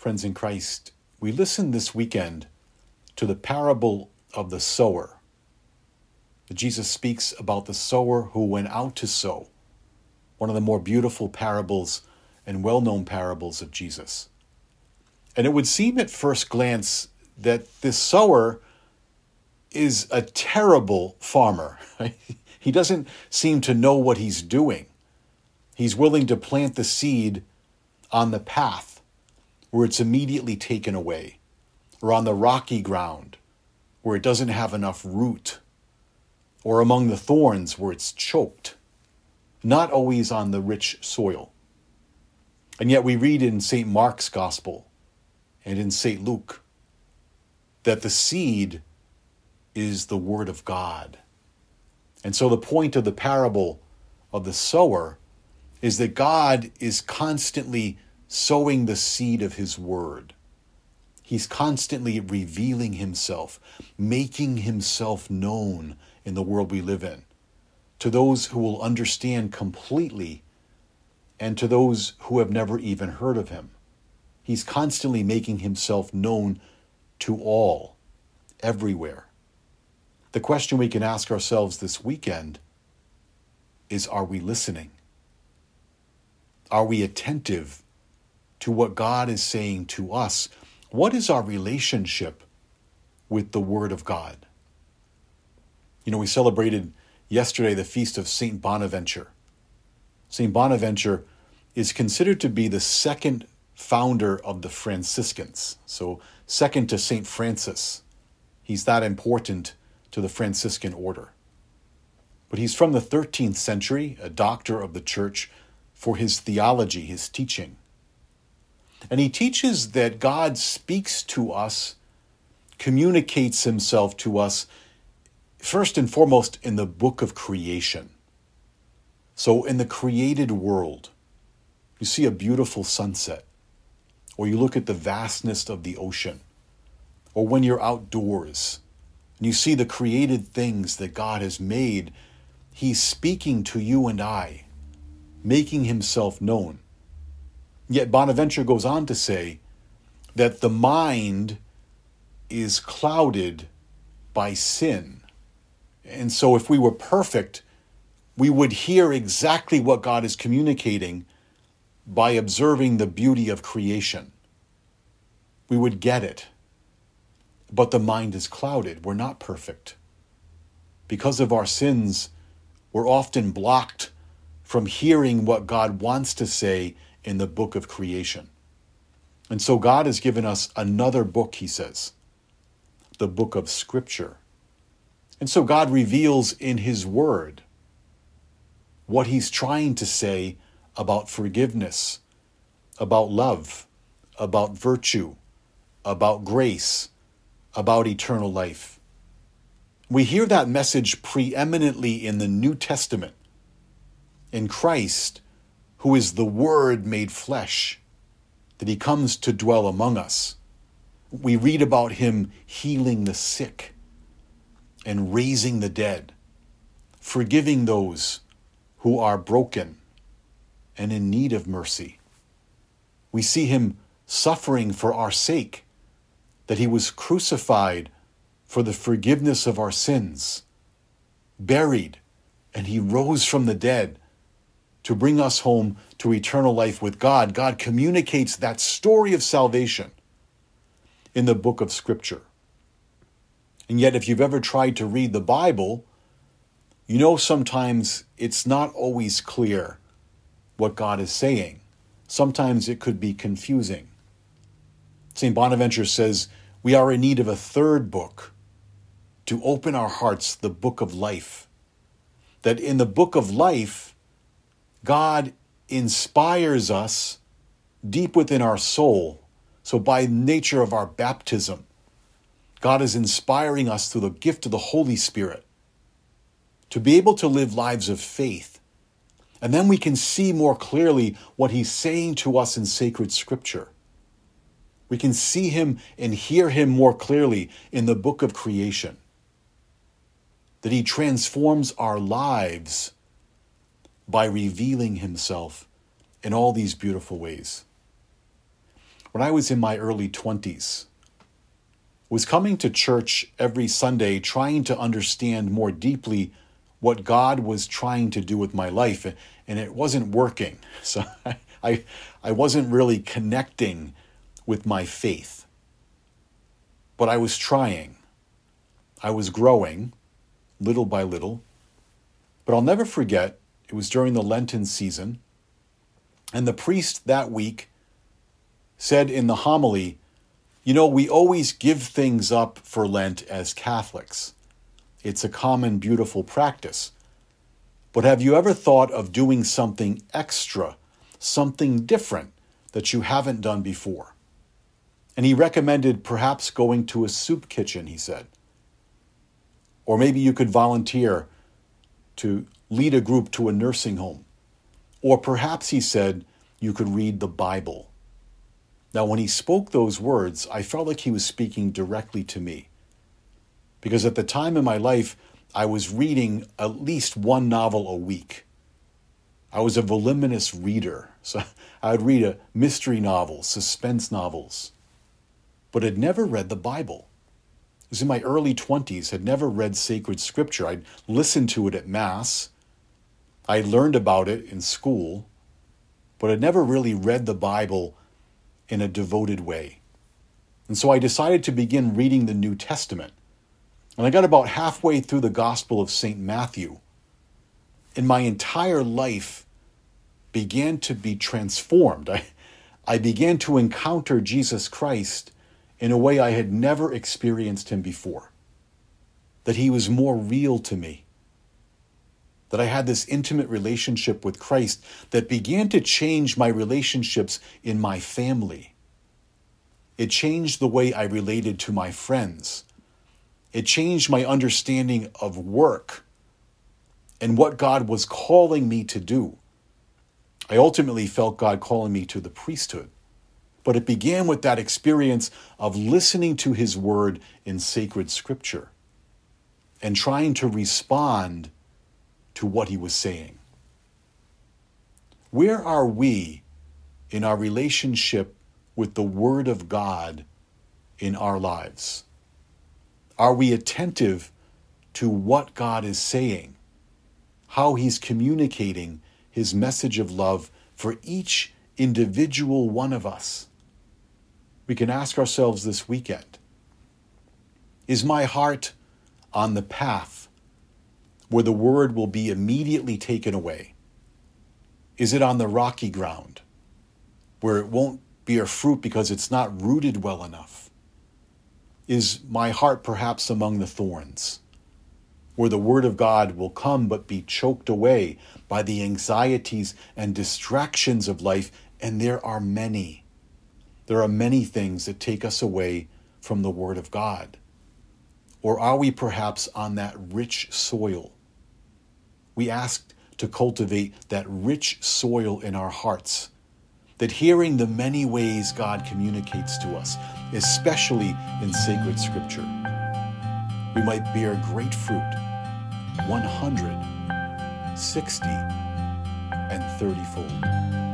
Friends in Christ, we listened this weekend to the parable of the sower. Jesus speaks about the sower who went out to sow, one of the more beautiful parables and well known parables of Jesus. And it would seem at first glance that this sower is a terrible farmer. he doesn't seem to know what he's doing. He's willing to plant the seed on the path where it's immediately taken away, or on the rocky ground where it doesn't have enough root, or among the thorns where it's choked, not always on the rich soil. And yet we read in St. Mark's Gospel and in St. Luke that the seed is the Word of God. And so the point of the parable of the sower is that God is constantly sowing the seed of His Word. He's constantly revealing Himself, making Himself known in the world we live in to those who will understand completely and to those who have never even heard of Him. He's constantly making Himself known to all, everywhere. The question we can ask ourselves this weekend is Are we listening? Are we attentive to what God is saying to us? What is our relationship with the Word of God? You know, we celebrated yesterday the feast of St. Bonaventure. St. Bonaventure is considered to be the second founder of the Franciscans, so second to St. Francis. He's that important to the Franciscan order. But he's from the 13th century, a doctor of the church for his theology, his teaching. And he teaches that God speaks to us, communicates himself to us, first and foremost in the book of creation. So, in the created world, you see a beautiful sunset, or you look at the vastness of the ocean, or when you're outdoors and you see the created things that God has made, He's speaking to you and I, making Himself known. Yet Bonaventure goes on to say that the mind is clouded by sin. And so, if we were perfect, we would hear exactly what God is communicating by observing the beauty of creation. We would get it. But the mind is clouded. We're not perfect. Because of our sins, we're often blocked from hearing what God wants to say in the book of creation. And so God has given us another book, he says, the book of Scripture. And so God reveals in his word what he's trying to say about forgiveness, about love, about virtue, about grace, about eternal life. We hear that message preeminently in the New Testament, in Christ, who is the Word made flesh, that He comes to dwell among us. We read about Him healing the sick and raising the dead, forgiving those who are broken and in need of mercy. We see Him suffering for our sake that he was crucified for the forgiveness of our sins, buried, and he rose from the dead to bring us home to eternal life with God. God communicates that story of salvation in the book of Scripture. And yet, if you've ever tried to read the Bible, you know sometimes it's not always clear what God is saying. Sometimes it could be confusing. St. Bonaventure says we are in need of a third book to open our hearts, the book of life. That in the book of life, God inspires us deep within our soul. So, by nature of our baptism, God is inspiring us through the gift of the Holy Spirit to be able to live lives of faith. And then we can see more clearly what He's saying to us in sacred scripture. We can see him and hear him more clearly in the book of creation. That he transforms our lives by revealing himself in all these beautiful ways. when I was in my early 20s, was coming to church every Sunday trying to understand more deeply what God was trying to do with my life, and it wasn't working. So I, I wasn't really connecting with my faith. But I was trying. I was growing little by little. But I'll never forget, it was during the Lenten season, and the priest that week said in the homily, You know, we always give things up for Lent as Catholics. It's a common, beautiful practice. But have you ever thought of doing something extra, something different that you haven't done before? And he recommended perhaps going to a soup kitchen, he said. Or maybe you could volunteer to lead a group to a nursing home. Or perhaps he said you could read the Bible. Now, when he spoke those words, I felt like he was speaking directly to me because at the time in my life, I was reading at least one novel a week. I was a voluminous reader, so I would read a mystery novels, suspense novels, but had never read the Bible. I was in my early 20s, had never read sacred scripture. I'd listened to it at Mass. I learned about it in school, but had never really read the Bible in a devoted way. And so I decided to begin reading the New Testament. And I got about halfway through the Gospel of St. Matthew, and my entire life began to be transformed. I, I began to encounter Jesus Christ in a way I had never experienced him before. That he was more real to me. That I had this intimate relationship with Christ that began to change my relationships in my family. It changed the way I related to my friends it changed my understanding of work and what God was calling me to do. I ultimately felt God calling me to the priesthood. But it began with that experience of listening to His word in sacred scripture and trying to respond to what He was saying. Where are we in our relationship with the Word of God in our lives? Are we attentive to what God is saying, how He's communicating His message of love for each individual one of us? We can ask ourselves this weekend Is my heart on the path where the word will be immediately taken away? Is it on the rocky ground where it won't bear fruit because it's not rooted well enough? Is my heart perhaps among the thorns, where the word of God will come but be choked away by the anxieties and distractions of life? And there are many. There are many things that take us away from the word of God. Or are we perhaps on that rich soil? We ask to cultivate that rich soil in our hearts that hearing the many ways God communicates to us, especially in sacred scripture, we might bear great fruit 100, 60, and 30 fold.